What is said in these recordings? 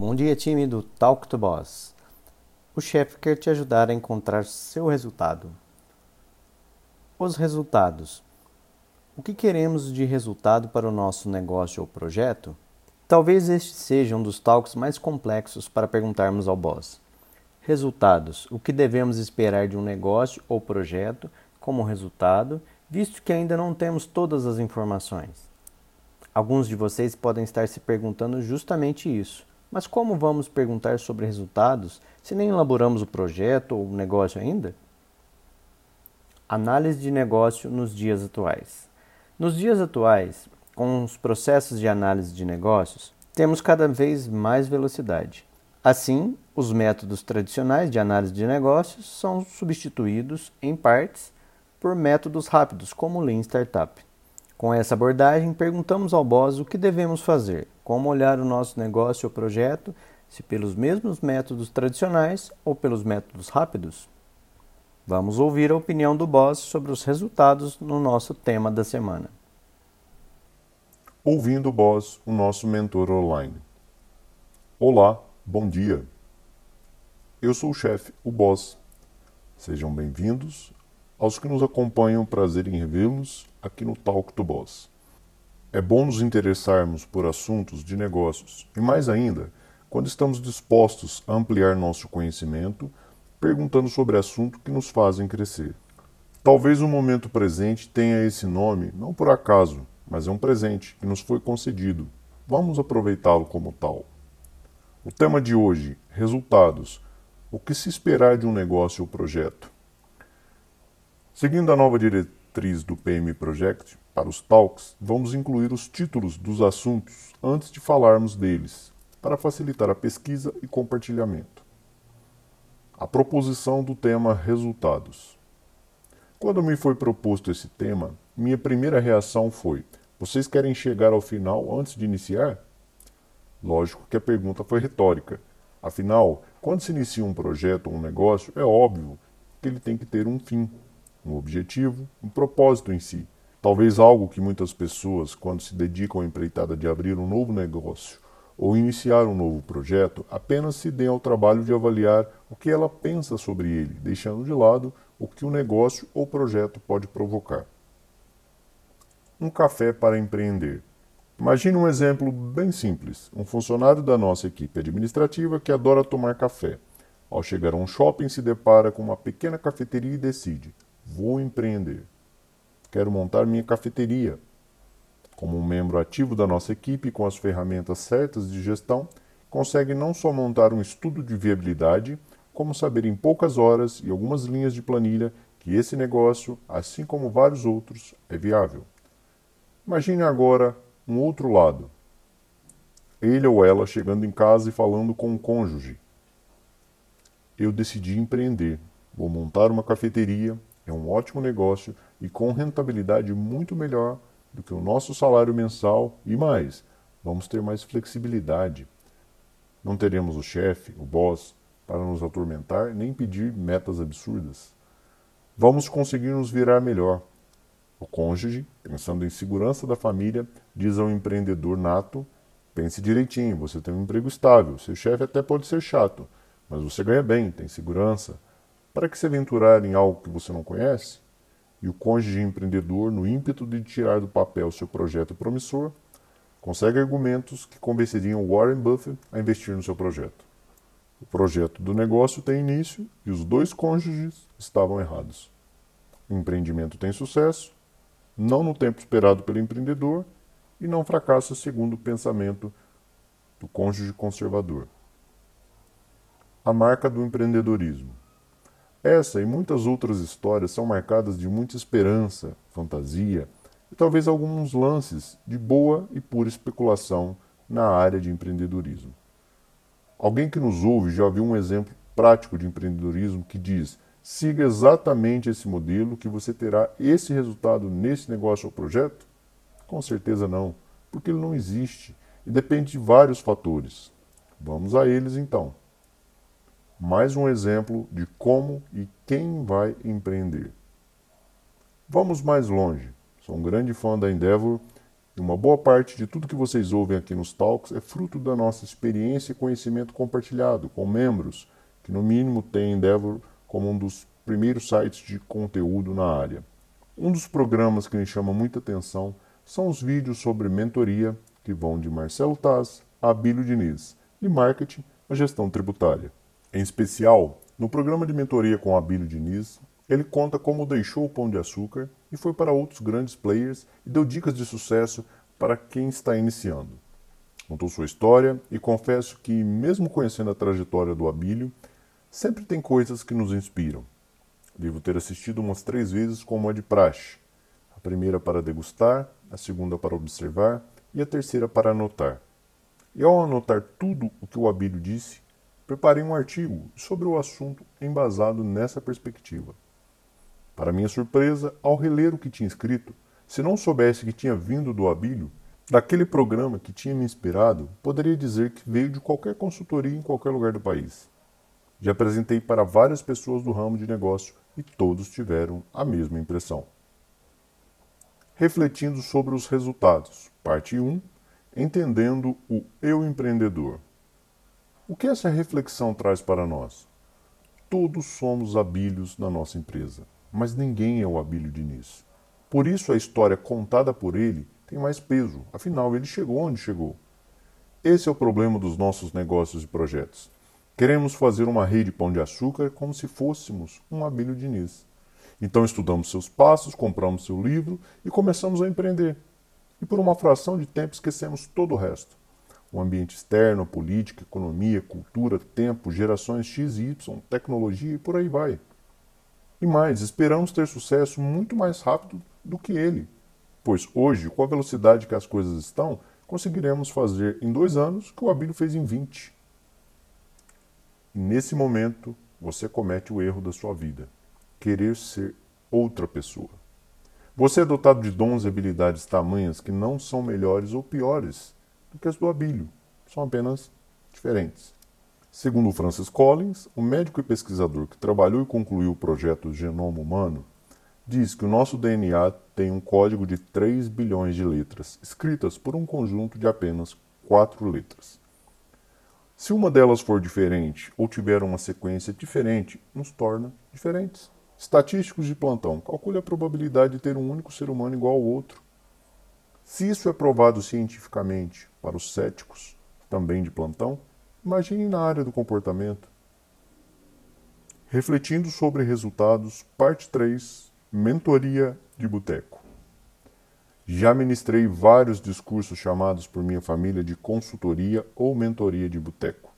Bom dia, time do Talk to Boss. O chefe quer te ajudar a encontrar seu resultado. Os resultados. O que queremos de resultado para o nosso negócio ou projeto? Talvez este seja um dos talks mais complexos para perguntarmos ao boss. Resultados: o que devemos esperar de um negócio ou projeto como resultado, visto que ainda não temos todas as informações. Alguns de vocês podem estar se perguntando justamente isso. Mas como vamos perguntar sobre resultados se nem elaboramos o projeto ou o negócio ainda? Análise de negócio nos dias atuais. Nos dias atuais, com os processos de análise de negócios, temos cada vez mais velocidade. Assim, os métodos tradicionais de análise de negócios são substituídos, em partes, por métodos rápidos como o Lean Startup. Com essa abordagem, perguntamos ao boss o que devemos fazer, como olhar o nosso negócio ou projeto, se pelos mesmos métodos tradicionais ou pelos métodos rápidos. Vamos ouvir a opinião do boss sobre os resultados no nosso tema da semana. Ouvindo o boss, o nosso mentor online. Olá, bom dia. Eu sou o chefe, o boss. Sejam bem-vindos aos que nos acompanham, prazer em revê-los aqui no Talk to Boss. É bom nos interessarmos por assuntos de negócios e, mais ainda, quando estamos dispostos a ampliar nosso conhecimento, perguntando sobre assuntos que nos fazem crescer. Talvez o momento presente tenha esse nome não por acaso, mas é um presente que nos foi concedido. Vamos aproveitá-lo como tal. O tema de hoje: resultados. O que se esperar de um negócio ou projeto? Seguindo a nova diretriz do PM Project, para os talks, vamos incluir os títulos dos assuntos antes de falarmos deles, para facilitar a pesquisa e compartilhamento. A proposição do tema Resultados. Quando me foi proposto esse tema, minha primeira reação foi: Vocês querem chegar ao final antes de iniciar? Lógico que a pergunta foi retórica. Afinal, quando se inicia um projeto ou um negócio, é óbvio que ele tem que ter um fim, um objetivo, um propósito em si. Talvez algo que muitas pessoas, quando se dedicam à empreitada de abrir um novo negócio ou iniciar um novo projeto, apenas se dêem ao trabalho de avaliar o que ela pensa sobre ele, deixando de lado o que o negócio ou projeto pode provocar. Um café para empreender. Imagine um exemplo bem simples: um funcionário da nossa equipe administrativa que adora tomar café. Ao chegar a um shopping, se depara com uma pequena cafeteria e decide: Vou empreender. Quero montar minha cafeteria. Como um membro ativo da nossa equipe com as ferramentas certas de gestão, consegue não só montar um estudo de viabilidade, como saber em poucas horas e algumas linhas de planilha que esse negócio, assim como vários outros, é viável. Imagine agora um outro lado. Ele ou ela chegando em casa e falando com o cônjuge. Eu decidi empreender. Vou montar uma cafeteria, é um ótimo negócio e com rentabilidade muito melhor do que o nosso salário mensal e mais, vamos ter mais flexibilidade. Não teremos o chefe, o boss, para nos atormentar nem pedir metas absurdas. Vamos conseguir nos virar melhor. O cônjuge, pensando em segurança da família, diz ao empreendedor nato: pense direitinho, você tem um emprego estável, seu chefe até pode ser chato, mas você ganha bem, tem segurança para que se aventurar em algo que você não conhece? E o cônjuge empreendedor, no ímpeto de tirar do papel seu projeto promissor, consegue argumentos que convenceriam Warren Buffett a investir no seu projeto. O projeto do negócio tem início e os dois cônjuges estavam errados. O empreendimento tem sucesso, não no tempo esperado pelo empreendedor e não fracassa segundo o pensamento do cônjuge conservador. A marca do empreendedorismo. Essa e muitas outras histórias são marcadas de muita esperança, fantasia e talvez alguns lances de boa e pura especulação na área de empreendedorismo. Alguém que nos ouve já viu um exemplo prático de empreendedorismo que diz: siga exatamente esse modelo que você terá esse resultado nesse negócio ou projeto? Com certeza não, porque ele não existe e depende de vários fatores. Vamos a eles então mais um exemplo de como e quem vai empreender. Vamos mais longe. Sou um grande fã da Endeavor E uma boa parte de tudo que vocês ouvem aqui nos Talks é fruto da nossa experiência e conhecimento compartilhado com membros que, no mínimo, têm Endeavor como um dos primeiros sites de conteúdo na área. Um dos programas que me chama muita atenção são os vídeos sobre mentoria que vão de Marcelo Taz a Abílio Diniz, de marketing a gestão tributária. Em especial, no programa de mentoria com Abílio Diniz, ele conta como deixou o Pão de Açúcar e foi para outros grandes players e deu dicas de sucesso para quem está iniciando. Contou sua história e confesso que, mesmo conhecendo a trajetória do Abílio, sempre tem coisas que nos inspiram. Devo ter assistido umas três vezes como é de praxe. A primeira para degustar, a segunda para observar e a terceira para anotar. E ao anotar tudo o que o Abílio disse, preparei um artigo sobre o assunto embasado nessa perspectiva. Para minha surpresa, ao reler o que tinha escrito, se não soubesse que tinha vindo do Abílio, daquele programa que tinha me inspirado, poderia dizer que veio de qualquer consultoria em qualquer lugar do país. Já apresentei para várias pessoas do ramo de negócio e todos tiveram a mesma impressão. Refletindo sobre os resultados, parte 1, entendendo o eu empreendedor. O que essa reflexão traz para nós? Todos somos abílios na nossa empresa mas ninguém é o Abílio Diniz. Por isso a história contada por ele tem mais peso, afinal ele chegou onde chegou. Esse é o problema dos nossos negócios e projetos. Queremos fazer uma rede pão de açúcar como se fôssemos um Abílio Diniz. Então estudamos seus passos, compramos seu livro e começamos a empreender. E por uma fração de tempo esquecemos todo o resto. O ambiente externo, política, economia, cultura, tempo, gerações X e Y, tecnologia e por aí vai. E mais, esperamos ter sucesso muito mais rápido do que ele, pois hoje, com a velocidade que as coisas estão, conseguiremos fazer em dois anos o que o Abílio fez em 20. E nesse momento, você comete o erro da sua vida: querer ser outra pessoa. Você é dotado de dons e habilidades tamanhas que não são melhores ou piores do que as do Abílio, são apenas diferentes. Segundo Francis Collins, o médico e pesquisador que trabalhou e concluiu o projeto Genoma Humano, diz que o nosso DNA tem um código de 3 bilhões de letras, escritas por um conjunto de apenas 4 letras. Se uma delas for diferente ou tiver uma sequência diferente, nos torna diferentes. Estatísticos de plantão, calcule a probabilidade de ter um único ser humano igual ao outro. Se isso é provado cientificamente para os céticos, também de plantão, Imagine na área do comportamento. Refletindo sobre resultados, parte 3, Mentoria de Boteco. Já ministrei vários discursos chamados por minha família de consultoria ou mentoria de boteco.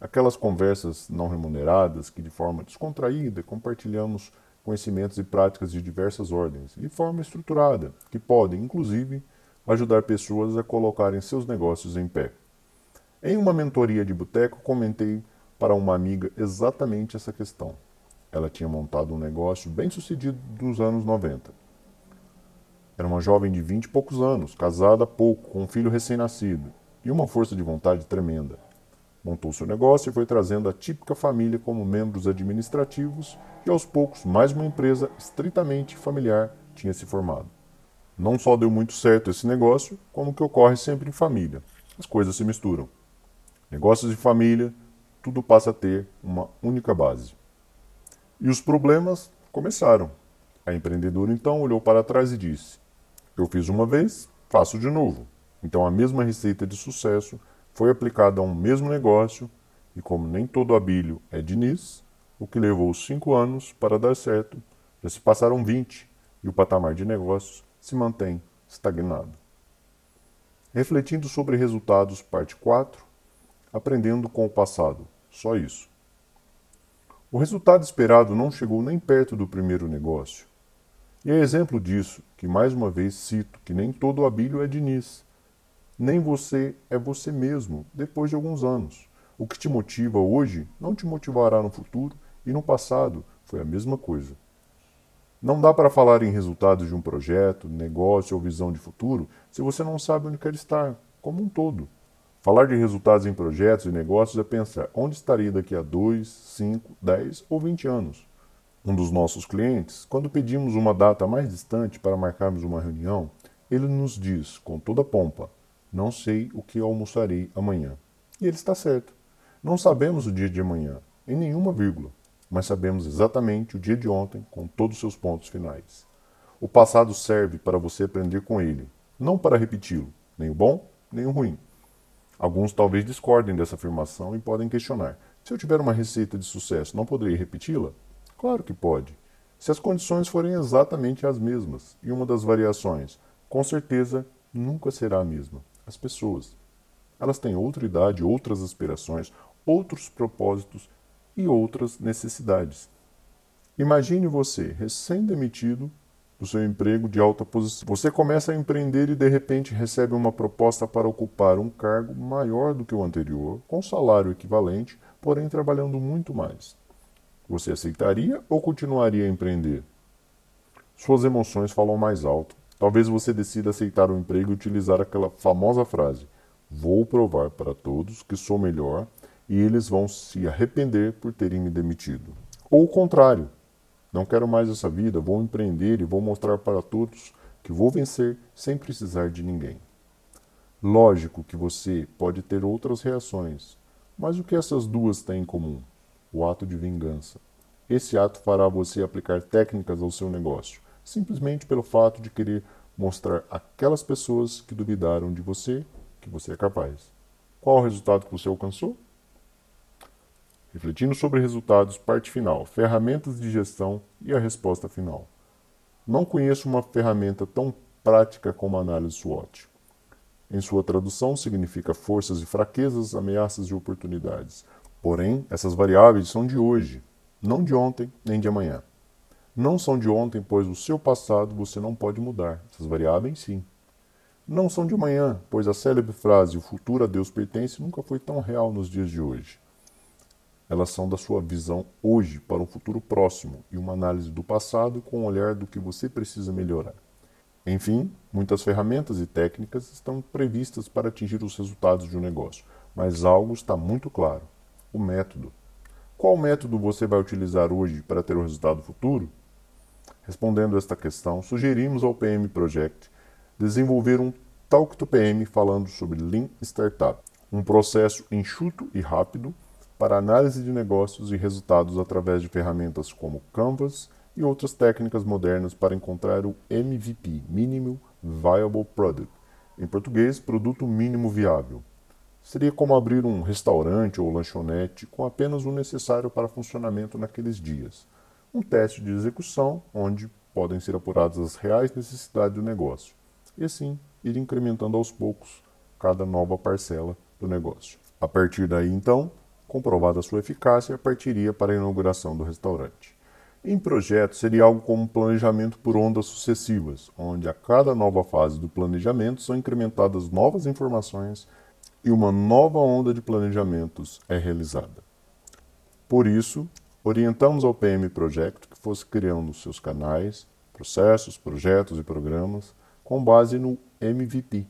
Aquelas conversas não remuneradas que, de forma descontraída, compartilhamos conhecimentos e práticas de diversas ordens, de forma estruturada, que podem, inclusive, ajudar pessoas a colocarem seus negócios em pé. Em uma mentoria de boteco, comentei para uma amiga exatamente essa questão. Ela tinha montado um negócio bem sucedido dos anos 90. Era uma jovem de vinte e poucos anos, casada há pouco, com um filho recém-nascido e uma força de vontade tremenda. Montou seu negócio e foi trazendo a típica família como membros administrativos e aos poucos mais uma empresa estritamente familiar tinha se formado. Não só deu muito certo esse negócio, como que ocorre sempre em família. As coisas se misturam negócios de família, tudo passa a ter uma única base. E os problemas começaram. A empreendedora então olhou para trás e disse: Eu fiz uma vez, faço de novo. Então a mesma receita de sucesso foi aplicada a um mesmo negócio, e como nem todo abílio é Diniz, o que levou cinco anos para dar certo, já se passaram 20 e o patamar de negócios se mantém estagnado. Refletindo sobre resultados, parte 4, aprendendo com o passado. Só isso. O resultado esperado não chegou nem perto do primeiro negócio. E é exemplo disso que mais uma vez cito que nem todo abílio é Diniz. Nem você é você mesmo depois de alguns anos. O que te motiva hoje não te motivará no futuro e no passado foi a mesma coisa. Não dá para falar em resultados de um projeto, negócio ou visão de futuro se você não sabe onde quer estar, como um todo. Falar de resultados em projetos e negócios é pensar onde estaria daqui a 2, 5, 10 ou 20 anos. Um dos nossos clientes, quando pedimos uma data mais distante para marcarmos uma reunião, ele nos diz com toda pompa: Não sei o que almoçarei amanhã. E ele está certo. Não sabemos o dia de amanhã, em nenhuma vírgula, mas sabemos exatamente o dia de ontem com todos os seus pontos finais. O passado serve para você aprender com ele, não para repeti-lo, nem o bom, nem o ruim. Alguns talvez discordem dessa afirmação e podem questionar: se eu tiver uma receita de sucesso, não poderei repeti-la? Claro que pode. Se as condições forem exatamente as mesmas e uma das variações, com certeza nunca será a mesma. As pessoas. Elas têm outra idade, outras aspirações, outros propósitos e outras necessidades. Imagine você, recém-demitido do seu emprego de alta posição. Você começa a empreender e de repente recebe uma proposta para ocupar um cargo maior do que o anterior, com salário equivalente, porém trabalhando muito mais. Você aceitaria ou continuaria a empreender? Suas emoções falam mais alto. Talvez você decida aceitar o emprego e utilizar aquela famosa frase: Vou provar para todos que sou melhor e eles vão se arrepender por terem me demitido. Ou o contrário, não quero mais essa vida, vou empreender e vou mostrar para todos que vou vencer sem precisar de ninguém. Lógico que você pode ter outras reações, mas o que essas duas têm em comum? O ato de vingança. Esse ato fará você aplicar técnicas ao seu negócio, simplesmente pelo fato de querer mostrar àquelas pessoas que duvidaram de você que você é capaz. Qual o resultado que você alcançou? Refletindo sobre resultados, parte final, ferramentas de gestão e a resposta final. Não conheço uma ferramenta tão prática como a análise SWOT. Em sua tradução, significa forças e fraquezas, ameaças e oportunidades. Porém, essas variáveis são de hoje, não de ontem nem de amanhã. Não são de ontem, pois o seu passado você não pode mudar. Essas variáveis, sim. Não são de amanhã, pois a célebre frase o futuro a Deus pertence nunca foi tão real nos dias de hoje elas são da sua visão hoje para um futuro próximo e uma análise do passado com um olhar do que você precisa melhorar. Enfim, muitas ferramentas e técnicas estão previstas para atingir os resultados de um negócio, mas algo está muito claro: o método. Qual método você vai utilizar hoje para ter o resultado futuro? Respondendo esta questão, sugerimos ao PM Project desenvolver um Talk to PM falando sobre Lean Startup, um processo enxuto e rápido para análise de negócios e resultados através de ferramentas como Canvas e outras técnicas modernas para encontrar o MVP Minimum Viable Product em português, produto mínimo viável. Seria como abrir um restaurante ou lanchonete com apenas o necessário para funcionamento naqueles dias. Um teste de execução onde podem ser apuradas as reais necessidades do negócio e assim ir incrementando aos poucos cada nova parcela do negócio. A partir daí, então, comprovada sua eficácia, partiria para a inauguração do restaurante. Em projeto, seria algo como planejamento por ondas sucessivas, onde a cada nova fase do planejamento são incrementadas novas informações e uma nova onda de planejamentos é realizada. Por isso, orientamos ao PM Project que fosse criando seus canais, processos, projetos e programas com base no MVP,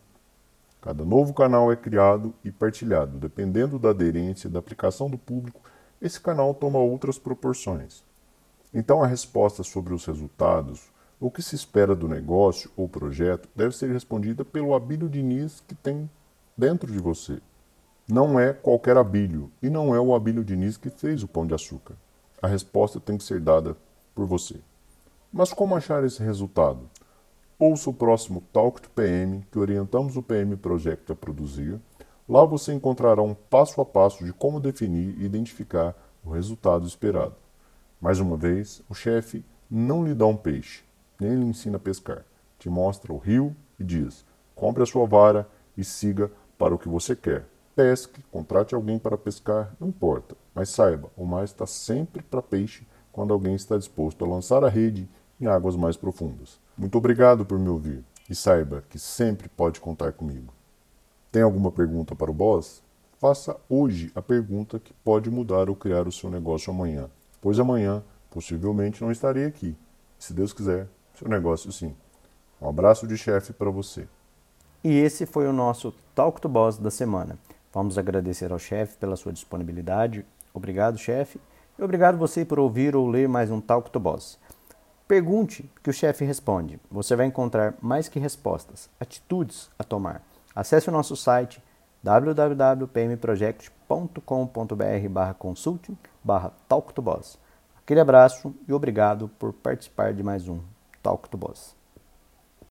Cada novo canal é criado e partilhado. Dependendo da aderência e da aplicação do público, esse canal toma outras proporções. Então, a resposta sobre os resultados, o que se espera do negócio ou projeto, deve ser respondida pelo Abílio Diniz que tem dentro de você. Não é qualquer Abílio e não é o Abílio Diniz que fez o pão de açúcar. A resposta tem que ser dada por você. Mas como achar esse resultado? Ouça o próximo Talk to PM que orientamos o PM Project a produzir. Lá você encontrará um passo a passo de como definir e identificar o resultado esperado. Mais uma vez, o chefe não lhe dá um peixe, nem lhe ensina a pescar. Te mostra o rio e diz: compre a sua vara e siga para o que você quer. Pesque, contrate alguém para pescar, não importa. Mas saiba, o mar está sempre para peixe quando alguém está disposto a lançar a rede em águas mais profundas. Muito obrigado por me ouvir e saiba que sempre pode contar comigo. Tem alguma pergunta para o boss? Faça hoje a pergunta que pode mudar ou criar o seu negócio amanhã, pois amanhã possivelmente não estarei aqui. Se Deus quiser, seu negócio sim. Um abraço de chefe para você. E esse foi o nosso Talk to Boss da semana. Vamos agradecer ao chefe pela sua disponibilidade. Obrigado, chefe. E obrigado você por ouvir ou ler mais um Talk to Boss. Pergunte que o chefe responde. Você vai encontrar mais que respostas, atitudes a tomar. Acesse o nosso site www.pmproject.com.br barra consulting barra Talk to Boss. Aquele abraço e obrigado por participar de mais um Talk to Boss.